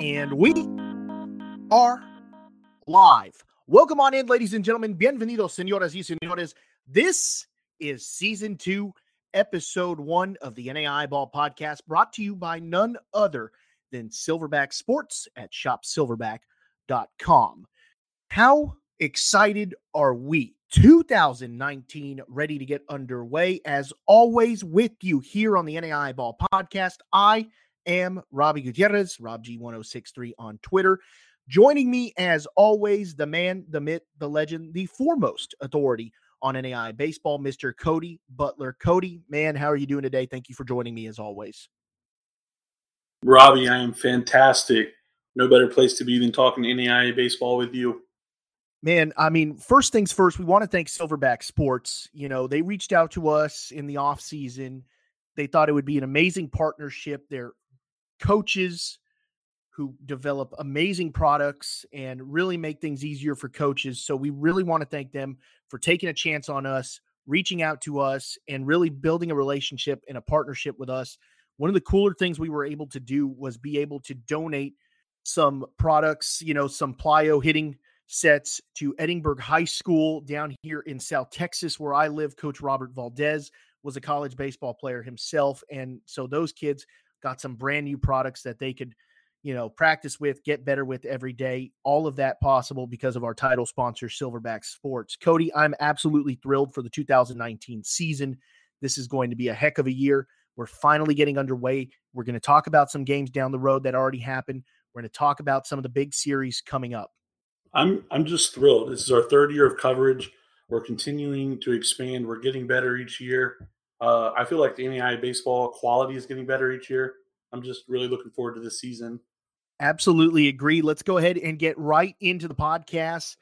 And we are live. Welcome on in, ladies and gentlemen. Bienvenidos, señoras y señores. This is season two, episode one of the NAI Ball podcast, brought to you by none other than Silverback Sports at shopsilverback.com. How excited are we? 2019 ready to get underway. As always, with you here on the NAI Ball podcast, I am Robbie Gutierrez, Rob G1063 on Twitter. Joining me, as always, the man, the myth, the legend, the foremost authority on NAI baseball, Mr. Cody Butler. Cody, man, how are you doing today? Thank you for joining me as always. Robbie, I am fantastic. No better place to be than talking NAI baseball with you. Man, I mean, first things first, we want to thank Silverback Sports. You know, they reached out to us in the off season. They thought it would be an amazing partnership. They're coaches who develop amazing products and really make things easier for coaches. So we really want to thank them for taking a chance on us, reaching out to us, and really building a relationship and a partnership with us. One of the cooler things we were able to do was be able to donate some products, you know, some plyo hitting sets to Edinburg High School down here in South Texas, where I live. Coach Robert Valdez was a college baseball player himself. And so those kids got some brand new products that they could, you know, practice with, get better with every day. All of that possible because of our title sponsor, Silverback Sports. Cody, I'm absolutely thrilled for the 2019 season. This is going to be a heck of a year. We're finally getting underway. We're going to talk about some games down the road that already happened. We're going to talk about some of the big series coming up. I'm I'm just thrilled. This is our third year of coverage. We're continuing to expand. We're getting better each year. Uh, I feel like the NAI baseball quality is getting better each year. I'm just really looking forward to this season. Absolutely agree. Let's go ahead and get right into the podcast.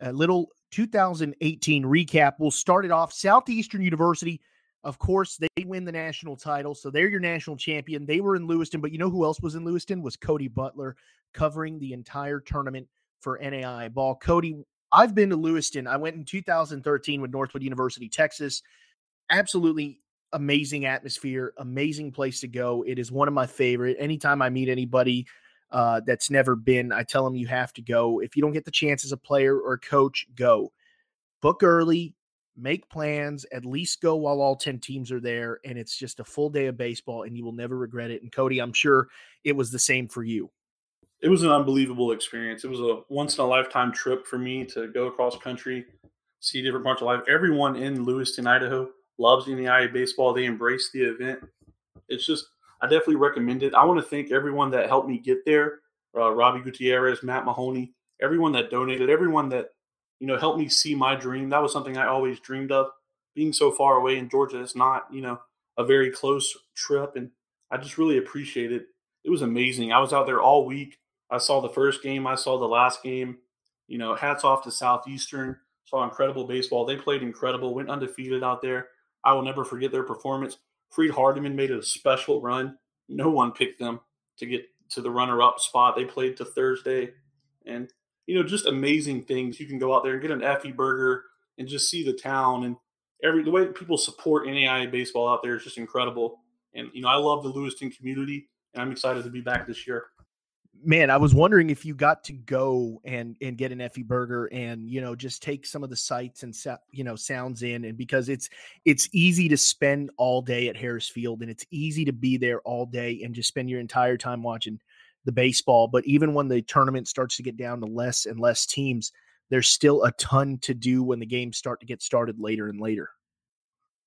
A little 2018 recap. We'll start it off. Southeastern University, of course, they win the national title, so they're your national champion. They were in Lewiston, but you know who else was in Lewiston? Was Cody Butler covering the entire tournament for NAI ball. Cody, I've been to Lewiston. I went in 2013 with Northwood University, Texas absolutely amazing atmosphere, amazing place to go. It is one of my favorite. Anytime I meet anybody uh, that's never been, I tell them you have to go. If you don't get the chance as a player or a coach, go. Book early, make plans, at least go while all 10 teams are there. And it's just a full day of baseball and you will never regret it. And Cody, I'm sure it was the same for you. It was an unbelievable experience. It was a once in a lifetime trip for me to go across country, see different parts of life. Everyone in Lewiston, Idaho loves NAIA baseball. They embrace the event. It's just, I definitely recommend it. I want to thank everyone that helped me get there uh, Robbie Gutierrez, Matt Mahoney, everyone that donated, everyone that, you know, helped me see my dream. That was something I always dreamed of. Being so far away in Georgia, it's not, you know, a very close trip. And I just really appreciate it. It was amazing. I was out there all week. I saw the first game, I saw the last game. You know, hats off to Southeastern. Saw incredible baseball. They played incredible, went undefeated out there. I will never forget their performance. Freed Hardeman made a special run. No one picked them to get to the runner up spot. They played to Thursday. And, you know, just amazing things. You can go out there and get an Effie burger and just see the town. And every the way people support NAIA baseball out there is just incredible. And, you know, I love the Lewiston community, and I'm excited to be back this year man, I was wondering if you got to go and and get an Effie burger and you know just take some of the sights and you know sounds in and because it's it's easy to spend all day at Harris Field and it's easy to be there all day and just spend your entire time watching the baseball. But even when the tournament starts to get down to less and less teams, there's still a ton to do when the games start to get started later and later.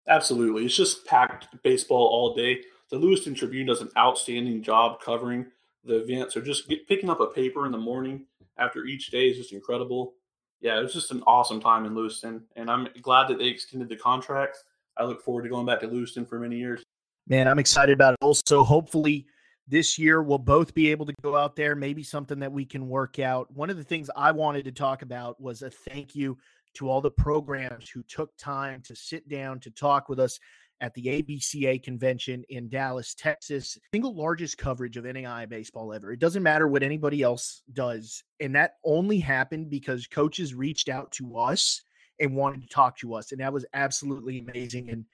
Absolutely, it's just packed baseball all day. The Lewiston Tribune does an outstanding job covering the event. So just get, picking up a paper in the morning after each day is just incredible. Yeah, it was just an awesome time in Lewiston, and I'm glad that they extended the contract. I look forward to going back to Lewiston for many years. Man, I'm excited about it. Also, hopefully this year we'll both be able to go out there. Maybe something that we can work out. One of the things I wanted to talk about was a thank you to all the programs who took time to sit down to talk with us at the ABCA convention in Dallas, Texas. Single largest coverage of NAI baseball ever. It doesn't matter what anybody else does. And that only happened because coaches reached out to us and wanted to talk to us. And that was absolutely amazing. And,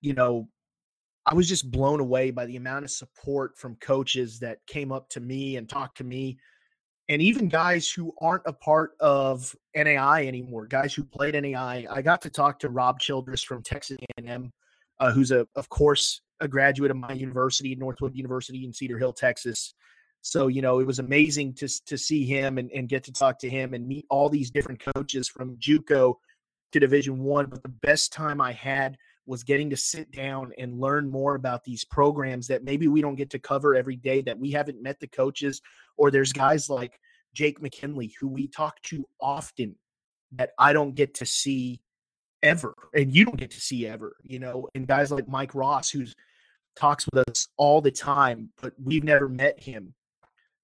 you know, I was just blown away by the amount of support from coaches that came up to me and talked to me. And even guys who aren't a part of NAI anymore, guys who played NAI. I got to talk to Rob Childress from Texas A&M, uh, who's a, of course, a graduate of my university, Northwood University in Cedar Hill, Texas. So you know, it was amazing to to see him and, and get to talk to him and meet all these different coaches from JUCO to Division One. But the best time I had was getting to sit down and learn more about these programs that maybe we don't get to cover every day, that we haven't met the coaches, or there's guys like Jake McKinley who we talk to often that I don't get to see ever, and you don't get to see ever, you know, and guys like Mike Ross who's talks with us all the time, but we've never met him,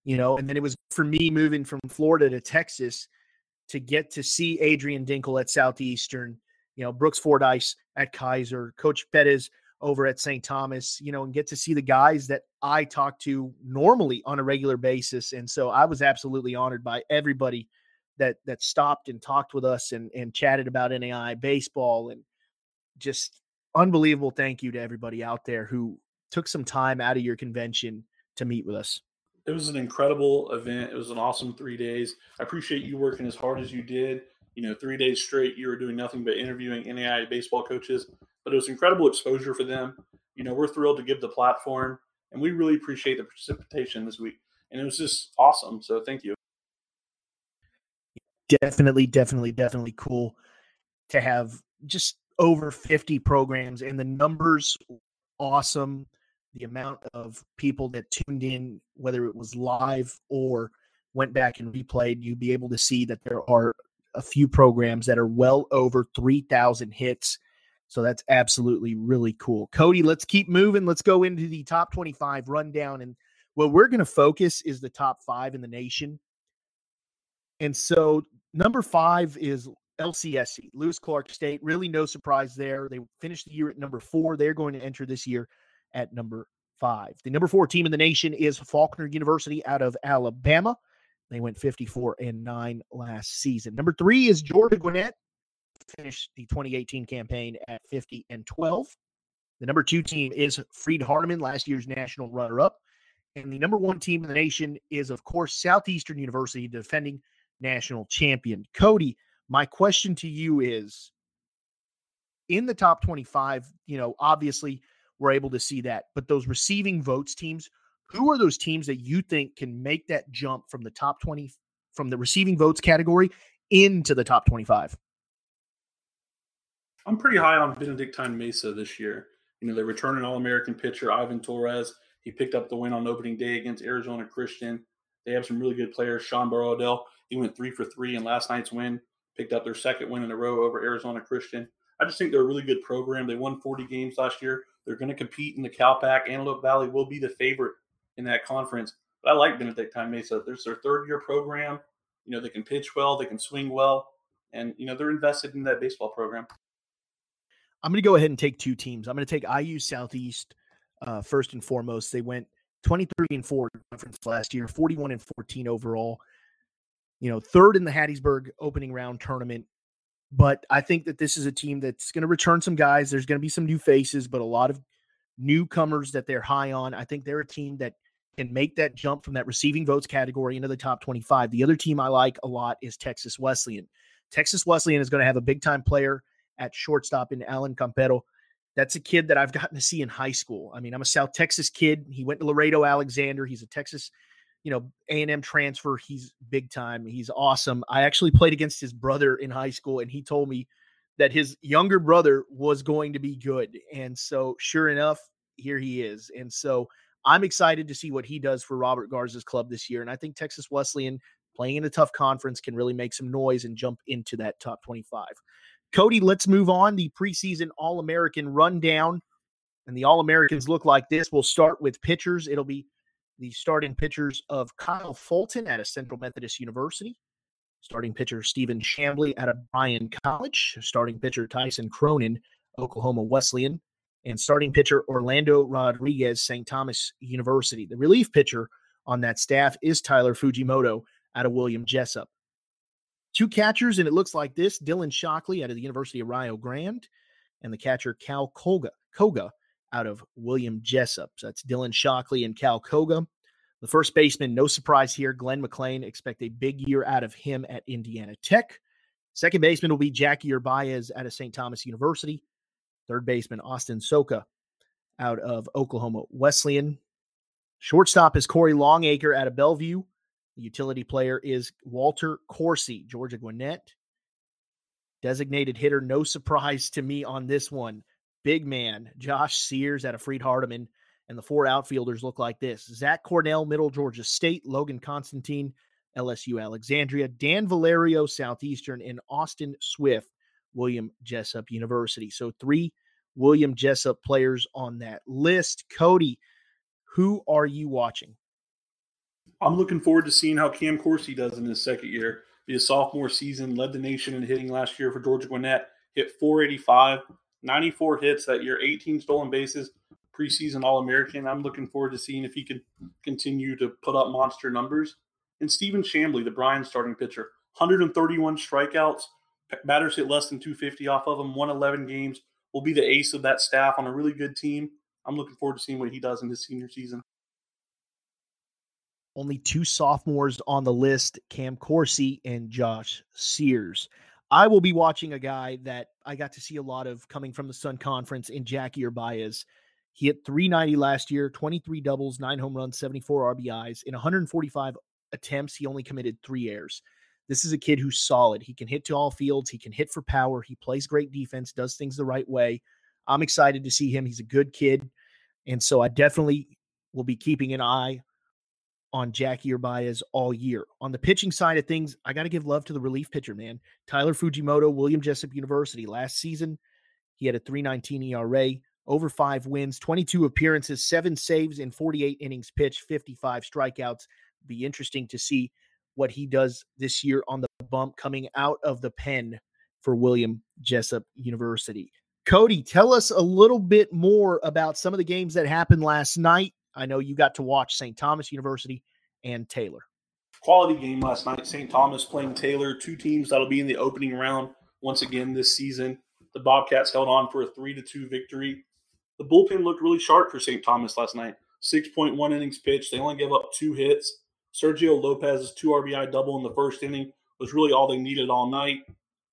you know, and then it was for me moving from Florida to Texas to get to see Adrian Dinkel at Southeastern, you know, Brooks Fordyce at Keiser, Coach Pettis over at St. Thomas, you know, and get to see the guys that I talk to normally on a regular basis. And so I was absolutely honored by everybody that that stopped and talked with us and and chatted about NAI baseball and just unbelievable thank you to everybody out there who took some time out of your convention to meet with us it was an incredible event. It was an awesome three days. I appreciate you working as hard as you did. You know, three days straight, you were doing nothing but interviewing NAI baseball coaches, but it was incredible exposure for them. You know, we're thrilled to give the platform, and we really appreciate the precipitation this week. And it was just awesome. So thank you. Definitely, definitely, definitely cool to have just over 50 programs and the numbers awesome the amount of people that tuned in, whether it was live or went back and replayed, you'd be able to see that there are a few programs that are well over 3,000 hits. So that's absolutely really cool. Cody, let's keep moving. Let's go into the top 25 rundown. And what we're going to focus is the top five in the nation. And so number five is LCSC, Lewis Clark State. Really no surprise there. They finished the year at number four. They're going to enter this year at number five. The number four team in the nation is Faulkner University out of Alabama. They went 54 and 9 last season. Number three is Georgia Gwinnett, finished the 2018 campaign at 50 and 12. The number two team is Freed Hardeman, last year's national runner up. And the number one team in the nation is, of course, Southeastern University, defending national champion. Cody, my question to you is in the top 25, you know, obviously we're able to see that. But those receiving votes teams, who are those teams that you think can make that jump from the top 20 from the receiving votes category into the top 25? I'm pretty high on Benedictine Mesa this year. You know, they return an All American pitcher, Ivan Torres. He picked up the win on opening day against Arizona Christian. They have some really good players. Sean Barodell, he went three for three in last night's win, picked up their second win in a row over Arizona Christian. I just think they're a really good program. They won 40 games last year. They're going to compete in the CalPAC. Antelope Valley will be the favorite in that conference. But I like Benedictine Mesa. There's their third year program. You know, they can pitch well, they can swing well, and you know they're invested in that baseball program. I'm going to go ahead and take two teams. I'm going to take IU Southeast uh, first and foremost. They went 23 and 4 conference last year, 41 and 14 overall. You know, third in the Hattiesburg opening round tournament. But I think that this is a team that's going to return some guys. There's going to be some new faces, but a lot of newcomers that they're high on. I think they're a team that can make that jump from that receiving votes category into the top 25. The other team I like a lot is Texas Wesleyan. Texas Wesleyan is going to have a big time player at shortstop in Alan Campero. That's a kid that I've gotten to see in high school. I mean, I'm a South Texas kid. He went to Laredo Alexander. He's a Texas you know, A&M transfer. He's big time. He's awesome. I actually played against his brother in high school and he told me that his younger brother was going to be good. And so sure enough, here he is. And so I'm excited to see what he does for Robert Garza's club this year. And I think Texas Wesleyan playing in a tough conference can really make some noise and jump into that top 25. Cody, let's move on. The preseason All American rundown. And the All Americans look like this. We'll start with pitchers. It'll be the starting pitchers of Kyle Fulton at a Central Methodist University, Starting pitcher Stephen Chamblee out of Bryan College. Starting pitcher Tyson Cronin, Oklahoma Wesleyan. And starting pitcher Orlando Rodriguez, St. Thomas University. The relief pitcher on that staff is Tyler Fujimoto out of William Jessup. Two catchers, and it looks like this Dylan Shockley out of the University of Rio Grande, and the catcher Cal Koga, Koga out of William Jessup. So that's Dylan Shockley and Cal Koga. The first baseman, no surprise here, Glenn McLean. Expect a big year out of him at Indiana Tech. Second baseman will be Jackie Urbaez out of St. Thomas University. Third baseman, Austin Soka out of Oklahoma Wesleyan. Shortstop is Corey Longacre out of Bellevue. Utility player is Walter Corsi, Georgia Gwinnett. Designated hitter, no surprise to me on this one. Big man, Josh Sears out of Freed Hardeman. And the four outfielders look like this Zach Cornell, Middle Georgia State, Logan Constantine, LSU Alexandria, Dan Valerio, Southeastern, and Austin Swift, William Jessup University. So three William Jessup players on that list. Cody, who are you watching? I'm looking forward to seeing how Cam Corsi does in his second year. His sophomore season led the nation in hitting last year for Georgia Gwinnett. Hit 485, 94 hits that year, 18 stolen bases, preseason All American. I'm looking forward to seeing if he can continue to put up monster numbers. And Stephen Chamblee, the Bryan starting pitcher, 131 strikeouts, batters hit less than 250 off of him, 111 games, will be the ace of that staff on a really good team. I'm looking forward to seeing what he does in his senior season. Only two sophomores on the list Cam Corsi and Josh Sears. I will be watching a guy that I got to see a lot of coming from the Sun Conference in Jackie Urbaez. He hit 390 last year, 23 doubles, nine home runs, 74 RBIs. In 145 attempts, he only committed three errors. This is a kid who's solid. He can hit to all fields. He can hit for power. He plays great defense, does things the right way. I'm excited to see him. He's a good kid. And so I definitely will be keeping an eye on Jackie Urbaez all year. On the pitching side of things, I got to give love to the relief pitcher, man. Tyler Fujimoto, William Jessup University. Last season, he had a 319 ERA, over five wins, 22 appearances, seven saves in 48 innings pitched, 55 strikeouts. Be interesting to see what he does this year on the bump coming out of the pen for William Jessup University. Cody, tell us a little bit more about some of the games that happened last night I know you got to watch St. Thomas University and Taylor. Quality game last night. St. Thomas playing Taylor, two teams that'll be in the opening round once again this season. The Bobcats held on for a three to two victory. The bullpen looked really sharp for St. Thomas last night. 6.1 innings pitched. They only gave up two hits. Sergio Lopez's two RBI double in the first inning was really all they needed all night.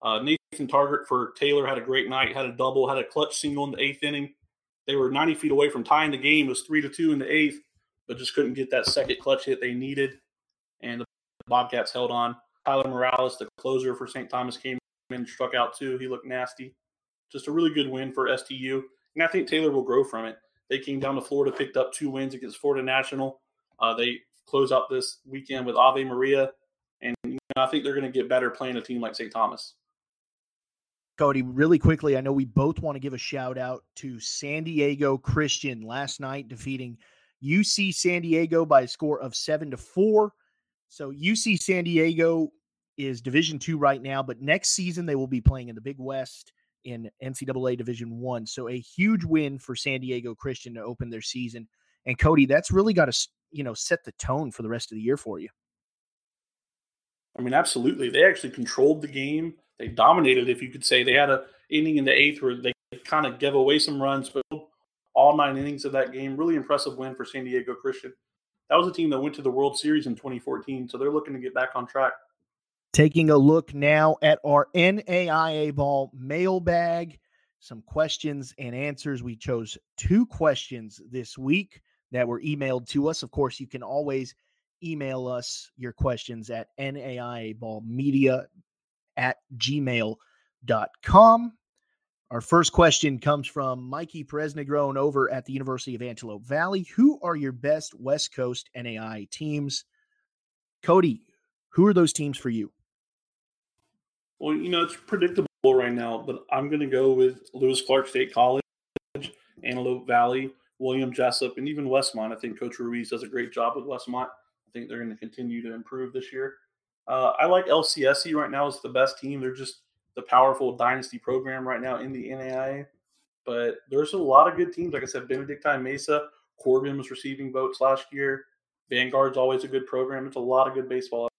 Uh, Nathan Target for Taylor had a great night, had a double, had a clutch single in the eighth inning. They were 90 feet away from tying the game. It was three to two in the eighth, but just couldn't get that second clutch hit they needed. And the Bobcats held on. Tyler Morales, the closer for St. Thomas, came in and struck out too. He looked nasty. Just a really good win for STU. And I think Taylor will grow from it. They came down to Florida, picked up two wins against Florida National. Uh, they close out this weekend with Ave Maria. And you know, I think they're going to get better playing a team like St. Thomas. Cody, really quickly, I know we both want to give a shout out to San Diego Christian last night defeating UC San Diego by a score of seven to four. So UC San Diego is Division two right now, but next season they will be playing in the Big West in NCAA Division one. So a huge win for San Diego Christian to open their season. And Cody, that's really got to you know set the tone for the rest of the year for you. I mean, absolutely. They actually controlled the game they dominated, if you could say. They had a inning in the eighth where they kind of gave away some runs, but all nine innings of that game, really impressive win for San Diego Christian. That was a team that went to the World Series in 2014, so they're looking to get back on track. Taking a look now at our NAIA ball mailbag, some questions and answers. We chose two questions this week that were emailed to us. Of course, you can always email us your questions at naiaballmedia at gmail.com. Our first question comes from Mikey Presnegron over at the University of Antelope Valley. Who are your best West Coast NAI teams? Cody, who are those teams for you? Well, you know, it's predictable right now, but I'm going to go with Lewis Clark State College, Antelope Valley, William Jessup, and even Westmont. I think Coach Ruiz does a great job with Westmont. I think they're going to continue to improve this year. Uh, I like LCSC right now is the best team. They're just the powerful dynasty program right now in the NAIA. But there's a lot of good teams. Like I said, Benedictine Mesa, Corbin was receiving votes last year. Vanguard's always a good program. It's a lot of good baseball.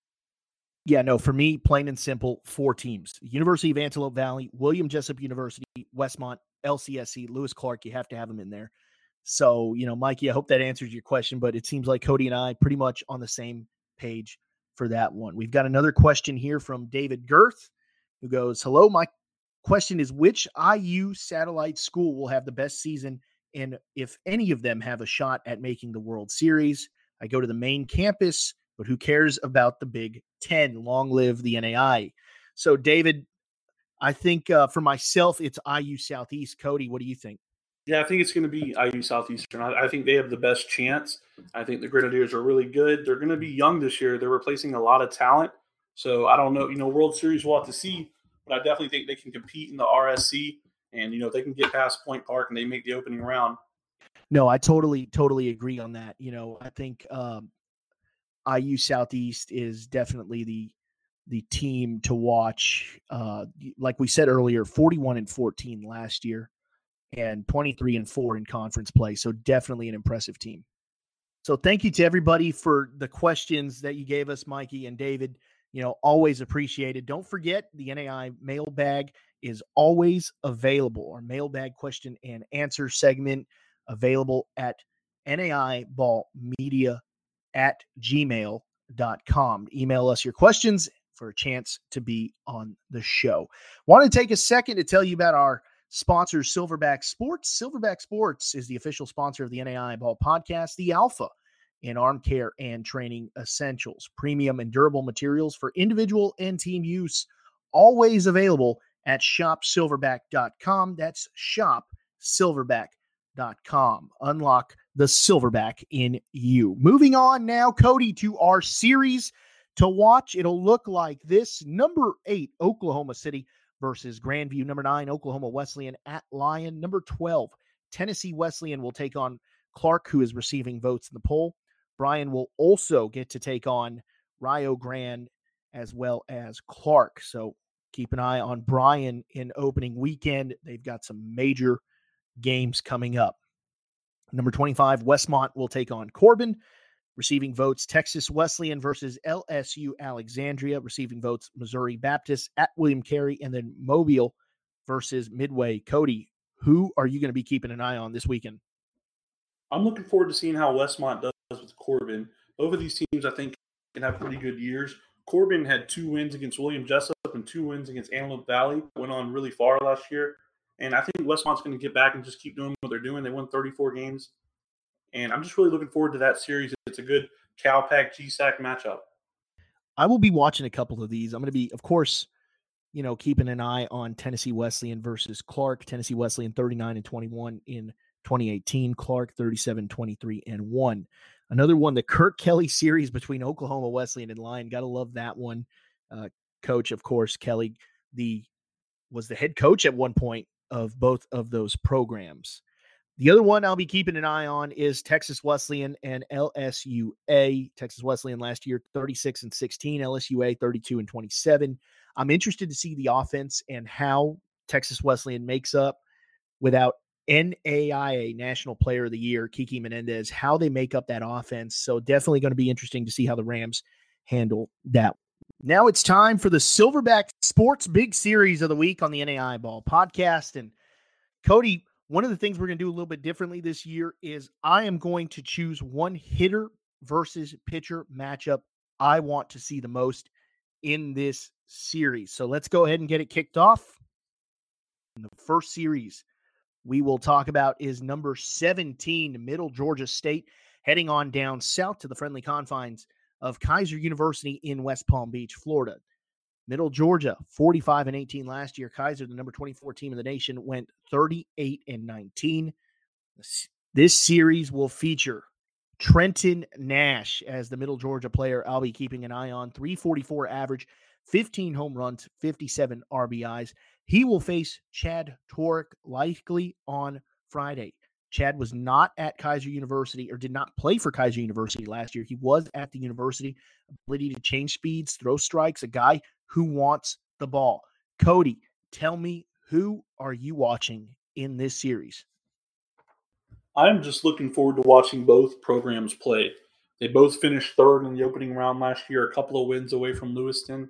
Yeah, no, for me, plain and simple, four teams University of Antelope Valley, William Jessup University, Westmont, LCSC, Lewis Clark. You have to have them in there. So, you know, Mikey, I hope that answers your question, but it seems like Cody and I pretty much on the same page for that one. We've got another question here from David Girth who goes, Hello, my question is which IU satellite school will have the best season and if any of them have a shot at making the World Series? I go to the main campus, but who cares about the Big Ten? Long live the NAI. So, David, I think uh, for myself, it's IU Southeast. Cody, what do you think? Yeah, I think it's going to be IU Southeastern. I, I, think they have the best chance. I think the Grenadiers are really good. They're going to be young this year. They're replacing a lot of talent. So I don't know. You know, World Series we'll have to see, but I definitely think they can compete in the RSC. And you know, they can get past Point Park and they make the opening round. No, I totally, totally agree on that. You know, I think um, IU Southeast is definitely the the team to watch. Uh, like we said earlier, 41 and 14 last year and 23 and 4 in conference play. So definitely an impressive team. So thank you to everybody for the questions that you gave us, Mikey and David. You know, always appreciated. Don't forget the NAI mailbag is always available. Our mailbag question and answer segment available at naiballmedia at gmail.com. Email us your questions for a chance to be on the show. Want to take a second to tell you about our sponsors Silverback Sports. Silverback Sports is the official sponsor of the NAI Ball podcast, the Alpha in arm care and training essentials, premium and durable materials for individual and team use, always available at shopsilverback.com. That's shopsilverback.com. Unlock the silverback in you. Moving on now, Cody, to our series to watch. It'll look like this number eight, Oklahoma City versus Grandview. Number nine, Oklahoma Wesleyan at Lyon. Number 12, Tennessee Wesleyan will take on Clark, who is receiving votes in the poll. Bryan will also get to take on Rio Grande as well as Clark. So keep an eye on Bryan in opening weekend. They've got some major games coming up. Number 25, Westmont will take on Corbin. Receiving votes, Texas Wesleyan versus LSU Alexandria. Receiving votes, Missouri Baptist at William Carey. And then Mobile versus Midway. Cody, who are you going to be keeping an eye on this weekend? I'm looking forward to seeing how Westmont does with Corbin. Both of these teams, I think, can have pretty good years. Corbin had two wins against William Jessup and two wins against Antelope Valley. Went on really far last year. And I think Westmont's going to get back and just keep doing what they're doing. They won 34 games. And I'm just really looking forward to that series. It's a good Cal Pac GSAC matchup. I will be watching a couple of these. I'm going to be, of course, you know, keeping an eye on Tennessee Wesleyan versus Clark. Tennessee Wesleyan 39 and 21 in 2018. Clark 37, 23 and 1. Another one, the Kirk Kelly series between Oklahoma Wesleyan and Lyon. Got to love that one. Uh, coach, of course, Kelly, the was the head coach at one point of both of those programs. The other one I'll be keeping an eye on is Texas Wesleyan and LSUA. Texas Wesleyan last year 36 and 16, LSUA 32 and 27. I'm interested to see the offense and how Texas Wesleyan makes up without NAIA National Player of the Year, Kiki Menendez, how they make up that offense. So definitely going to be interesting to see how the Rams handle that. Now it's time for the Silverback Sports Big Series of the Week on the NAI Ball podcast. And Cody, one of the things we're going to do a little bit differently this year is I am going to choose one hitter versus pitcher matchup I want to see the most in this series. So let's go ahead and get it kicked off. In the first series we will talk about is number 17, Middle Georgia State, heading on down south to the friendly confines of Keiser University in West Palm Beach, Florida. Middle Georgia, 45 and 18 last year. Keiser, the number 24 team in the nation, went 38 and 19. This series will feature Trenton Nash as the Middle Georgia player I'll be keeping an eye on. 344 average, 15 home runs, 57 RBIs. He will face Chad Torek likely on Friday. Chad was not at Keiser University or did not play for Keiser University last year. He was at the university, ability to change speeds, throw strikes, a guy who wants the ball. Cody, tell me who are you watching in this series? I'm just looking forward to watching both programs play. They both finished third in the opening round last year, a couple of wins away from Lewiston.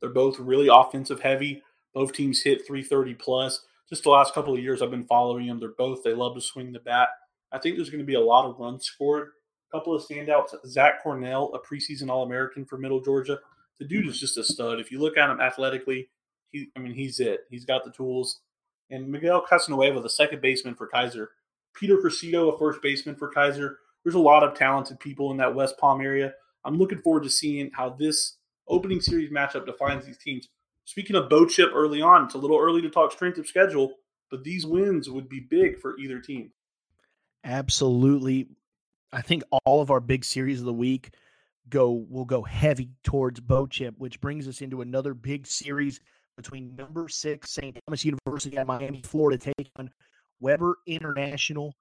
They're both really offensive heavy. Both teams hit 330 plus. Just the last couple of years, I've been following them. They're both, they love to swing the bat. I think there's going to be a lot of runs scored. A couple of standouts Zach Cornell, a preseason All American for Middle Georgia. The dude is just a stud. If you look at him athletically, he, I mean, he's it. He's got the tools. And Miguel Casanueva, the second baseman for Keiser. Peter Cressito, a first baseman for Keiser. There's a lot of talented people in that West Palm area. I'm looking forward to seeing how this opening series matchup defines these teams. Speaking of boat chip early on, it's a little early to talk strength of schedule, but these wins would be big for either team. Absolutely. I think all of our big series of the week go will go heavy towards boat chip, which brings us into another big series between number six St. Thomas University and Miami, Florida, take on Webber International.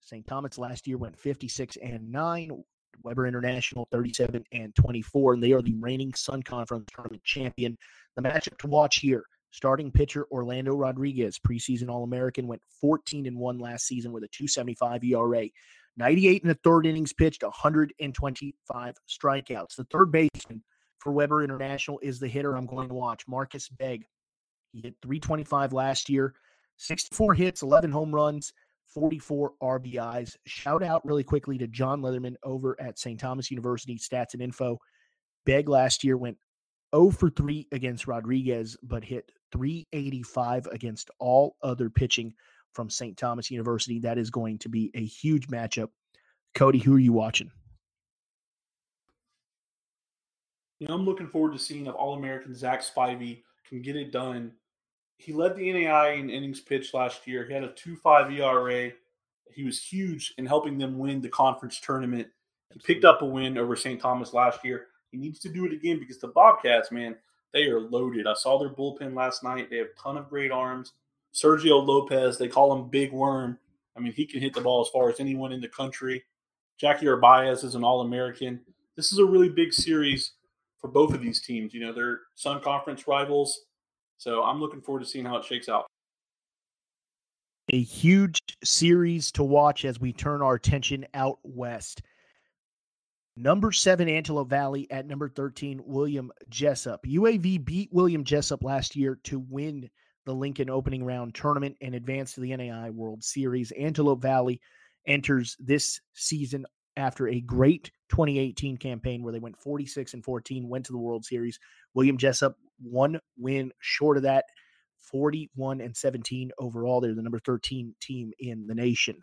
St. Thomas last year went 56 and 9. Webber International 37 and 24, and they are the reigning Sun Conference tournament champion. The matchup to watch here starting pitcher Orlando Rodriguez, preseason All American, went 14 and 1 last season with a 275 ERA. 98 in the third innings pitched, 125 strikeouts. The third baseman for Webber International is the hitter I'm going to watch, Marcus Begg. He hit 325 last year, 64 hits, 11 home runs, 44 RBIs. Shout out really quickly to John Leatherman over at St. Thomas University Stats and Info. Beg last year went 0 for 3 against Rodriguez, but hit 385 against all other pitching from St. Thomas University. That is going to be a huge matchup. Cody, who are you watching? You know, I'm looking forward to seeing if All American Zach Spivey can get it done he led the NAI in innings pitched last year. He had a 2.5 ERA. He was huge in helping them win the conference tournament. He picked up a win over St. Thomas last year. He needs to do it again because the Bobcats, man, they are loaded. I saw their bullpen last night. They have a ton of great arms. Sergio Lopez, they call him Big Worm. I mean, he can hit the ball as far as anyone in the country. Jackie Urbaez is an All American. This is a really big series for both of these teams. You know, they're Sun Conference rivals. So I'm looking forward to seeing how it shakes out. A huge series to watch as we turn our attention out west. Number seven, Antelope Valley at number 13, William Jessup. UAV beat William Jessup last year to win the Lincoln opening round tournament and advance to the NAI World Series. Antelope Valley enters this season after a great 2018 campaign where they went 46 and 14, went to the World Series. William Jessup one win short of that, 41 and 17 overall. They're the number 13 team in the nation.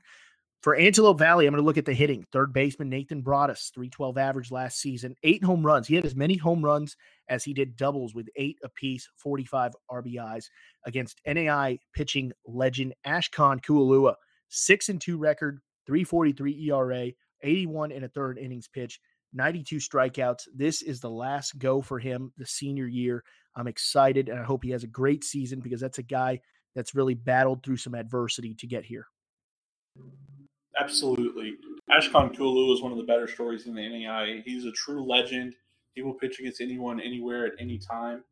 For Antelope Valley, I'm going to look at the hitting. Third baseman Nathan Broadus, 312 average last season, eight home runs. He had as many home runs as he did doubles with eight apiece, 45 RBIs against NAI pitching legend Ashkan Kualua. Six and two record, 343 ERA, 81 in a third innings pitch, 92 strikeouts. This is the last go for him the senior year. I'm excited and I hope he has a great season because that's a guy that's really battled through some adversity to get here. Absolutely. Ashkan Kulu is one of the better stories in the NAI. He's a true legend. He will pitch against anyone, anywhere, at any time.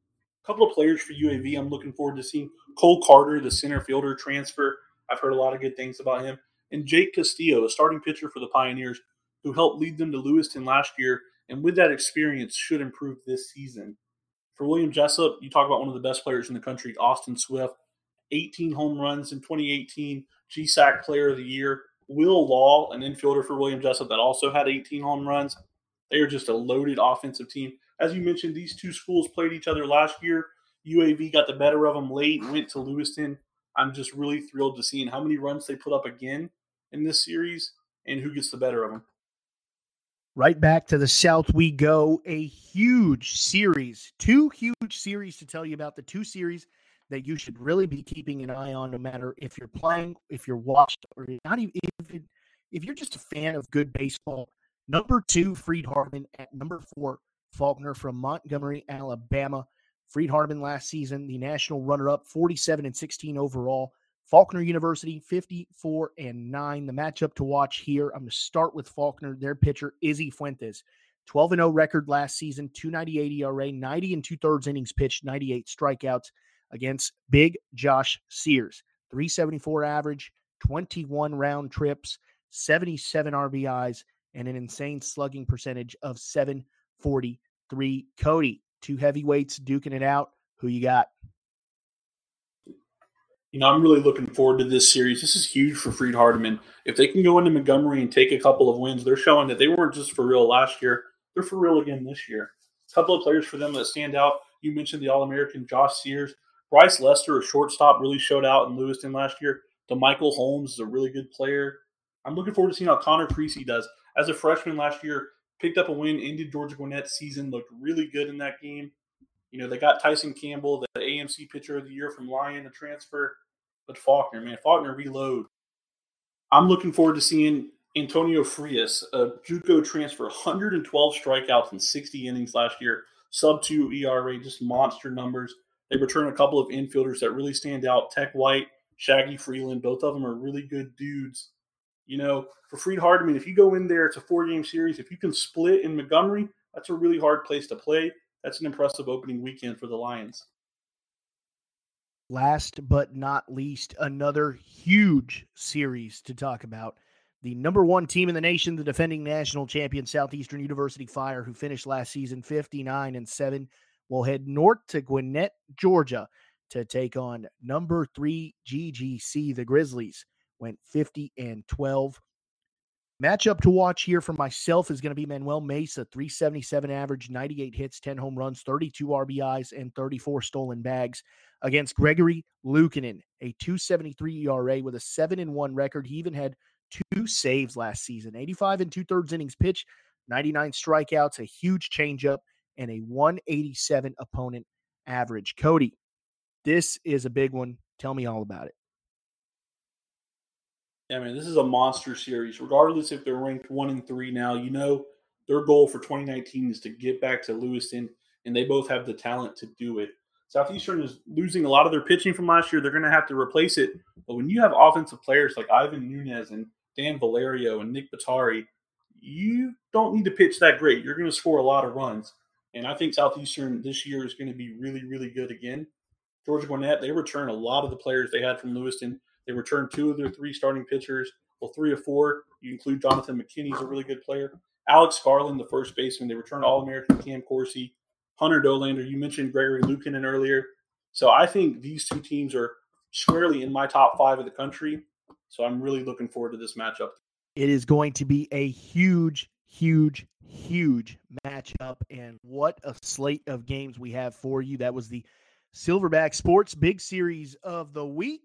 A couple of players for UAV I'm looking forward to seeing. Cole Carter, the center fielder transfer. I've heard a lot of good things about him. And Jake Castillo, a starting pitcher for the Pioneers, who helped lead them to Lewiston last year, and with that experience should improve this season. For William Jessup, you talk about one of the best players in the country, Austin Swift, 18 home runs in 2018, GSAC Player of the Year. Will Law, an infielder for William Jessup, that also had 18 home runs. They are just a loaded offensive team. As you mentioned, these two schools played each other last year. UAV got the better of them late went to Lewiston. I'm just really thrilled to seeing how many runs they put up again in this series and who gets the better of them. Right back to the South we go. A huge series, two huge series to tell you about. The two series that you should really be keeping an eye on, no matter if you're playing, if you're watched, or not even if, if you're just a fan of good baseball. Number two, Freed Hardeman at number four, Faulkner from Montgomery, Alabama. Freed Hardeman last season, the national runner-up, 47 and 16 overall, Faulkner University, 54 and 9. The matchup to watch here, I'm going to start with Faulkner, their pitcher, Izzy Fuentes. 12 and 0 record last season, 298 ERA, 90 and two thirds innings pitched, 98 strikeouts against Big Josh Sears. 374 average, 21 round trips, 77 RBIs, and an insane slugging percentage of 743. Cody, two heavyweights duking it out. Who you got? You know, I'm really looking forward to this series. This is huge for Freed-Hardeman. If they can go into Montgomery and take a couple of wins, they're showing that they weren't just for real last year. They're for real again this year. A couple of players for them that stand out. You mentioned the All American Josh Sears. Bryce Lester, a shortstop, really showed out in Lewiston last year. DeMichael Holmes is a really good player. I'm looking forward to seeing how Connor Creasy does. As a freshman last year, picked up a win, ended Georgia Gwinnett's season, looked really good in that game. You know, they got Tyson Campbell, the AMC pitcher of the year from Lyon, a transfer. But Faulkner, man, Faulkner reload. I'm looking forward to seeing Antonio Frias, a JUCO transfer, 112 strikeouts in 60 innings last year, sub two ERA, just monster numbers. They return a couple of infielders that really stand out. Tech White, Shaggy Freeland, both of them are really good dudes. You know, for Freed-Hardeman, if you go in there, it's a four game series. If you can split in Montgomery, that's a really hard place to play. That's an impressive opening weekend for the Lions. Last but not least, another huge series to talk about. The number one team in the nation, the defending national champion Southeastern University Fire, who finished last season 59 and 7, will head north to Gwinnett, Georgia to take on number three GGC, the Grizzlies. Went 50 and 12. Matchup to watch here for myself is going to be Manuel Mesa, 377 average, 98 hits, 10 home runs, 32 RBIs, and 34 stolen bags against Gregory Luukkonen, a 273 ERA with a 7 and 1 record. He even had two saves last season, 85 and two thirds innings pitched, 99 strikeouts, a huge changeup, and a 187 opponent average. Cody, this is a big one. Tell me all about it. Yeah, man, this is a monster series. Regardless if they're ranked one and three now, you know their goal for 2019 is to get back to Lewiston, and they both have the talent to do it. Southeastern is losing a lot of their pitching from last year. They're going to have to replace it. But when you have offensive players like Ivan Nunez and Dan Valerio and Nick Batari, you don't need to pitch that great. You're going to score a lot of runs. And I think Southeastern this year is going to be really, really good again. Georgia Gwinnett, they return a lot of the players they had from Lewiston. They returned two of their three starting pitchers. Well, three or four. You include Jonathan McKinney, he's a really good player. Alex Garland, the first baseman. They returned All American Cam Corsi. Hunter Dolander, you mentioned Gregory Luukkonen earlier. So I think these two teams are squarely in my top five of the country. So I'm really looking forward to this matchup. It is going to be a huge, huge, huge matchup. And what a slate of games we have for you. That was the Silverback Sports Big Series of the Week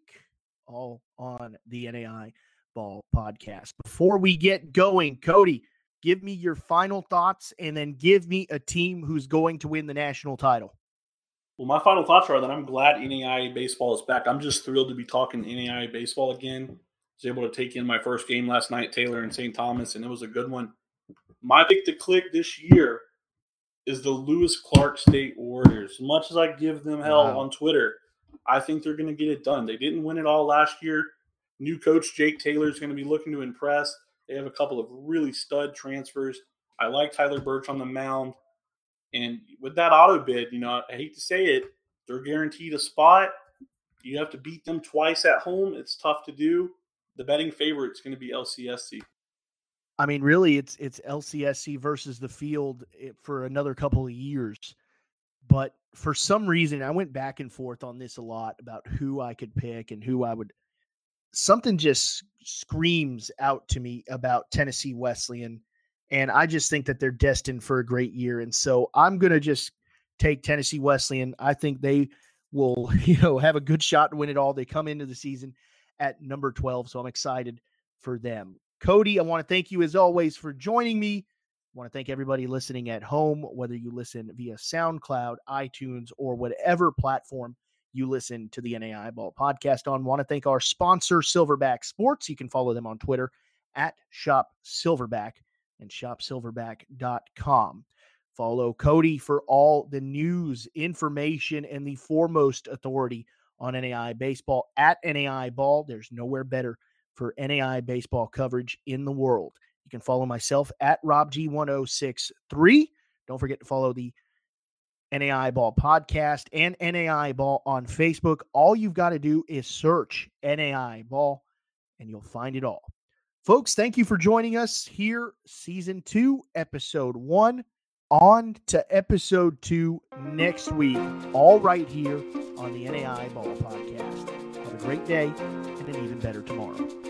all on the NAI Ball podcast. Before we get going, Cody, give me your final thoughts and then give me a team who's going to win the national title. Well, my final thoughts are that I'm glad NAI baseball is back. I'm just thrilled to be talking NAI baseball again. I was able to take in my first game last night, Taylor and St. Thomas, and it was a good one. My pick to click this year is the Lewis Clark State Warriors. As much as I give them hell wow. on Twitter, I think they're going to get it done. They didn't win it all last year. New coach Jake Taylor is going to be looking to impress. They have a couple of really stud transfers. I like Tyler Birch on the mound. And with that auto bid, you know, I hate to say it, they're guaranteed a spot. You have to beat them twice at home. It's tough to do. The betting favorite is going to be LCSC. I mean, really, it's it's LCSC versus the field eh, for another couple of years. But for some reason, I went back and forth on this a lot about who I could pick and who I would. Something just screams out to me about Tennessee Wesleyan. And I just think that they're destined for a great year. And so I'm going to just take Tennessee Wesleyan. I think they will, you know, have a good shot to win it all. They come into the season at number 12. So I'm excited for them. Cody, I want to thank you as always for joining me want to thank everybody listening at home, whether you listen via SoundCloud, iTunes, or whatever platform you listen to the NAI Ball podcast on. Want to thank our sponsor, Silverback Sports. You can follow them on Twitter at Shop Silverback and shopsilverback.com. Follow Cody for all the news, information, and the foremost authority on NAI Baseball at NAI Ball. There's nowhere better for NAI baseball coverage in the world. You can follow myself at RobG1063. Don't forget to follow the NAI Ball podcast and NAI Ball on Facebook. All you've got to do is search NAI Ball and you'll find it all. Folks, thank you for joining us here, season two, episode one. On to episode two next week, all right here on the NAI Ball podcast. Have a great day and an even better tomorrow.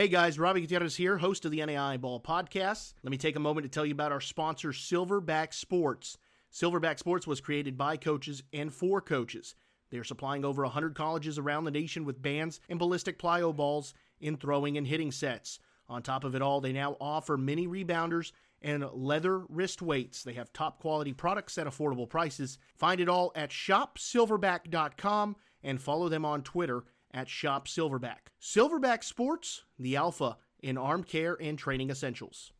Hey guys, Robbie Gutierrez here, host of the NAIA Ball podcast. Let me take a moment to tell you about our sponsor, Silverback Sports. Silverback Sports was created by coaches and for coaches. They are supplying over 100 colleges around the nation with bands and ballistic plyo balls in throwing and hitting sets. On top of it all, they now offer mini rebounders and leather wrist weights. They have top quality products at affordable prices. Find it all at shopsilverback.com and follow them on Twitter at Shop Silverback. Silverback Sports, the alpha in arm care and training essentials.